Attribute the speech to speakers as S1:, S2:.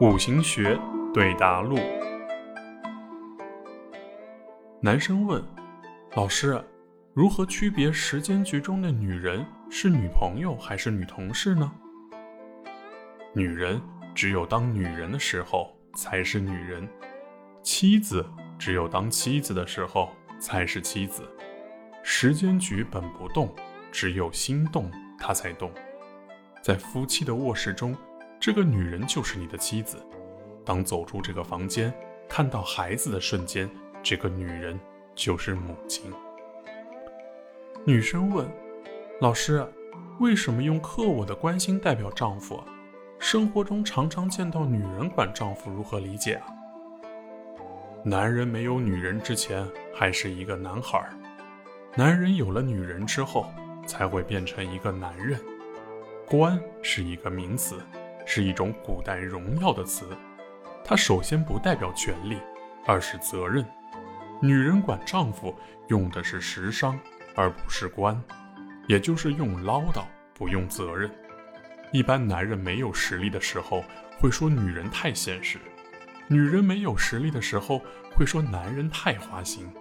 S1: 五行学对答录。男生问：“老师，如何区别时间局中的女人是女朋友还是女同事呢？”女人只有当女人的时候才是女人，妻子只有当妻子的时候才是妻子。时间局本不动，只有心动，它才动。在夫妻的卧室中。这个女人就是你的妻子。当走出这个房间，看到孩子的瞬间，这个女人就是母亲。女生问：“老师，为什么用克我的关心代表丈夫？生活中常常见到女人管丈夫，如何理解啊？”男人没有女人之前还是一个男孩，男人有了女人之后才会变成一个男人。官是一个名词。是一种古代荣耀的词，它首先不代表权利，而是责任。女人管丈夫用的是时商，而不是官，也就是用唠叨，不用责任。一般男人没有实力的时候，会说女人太现实；女人没有实力的时候，会说男人太花心。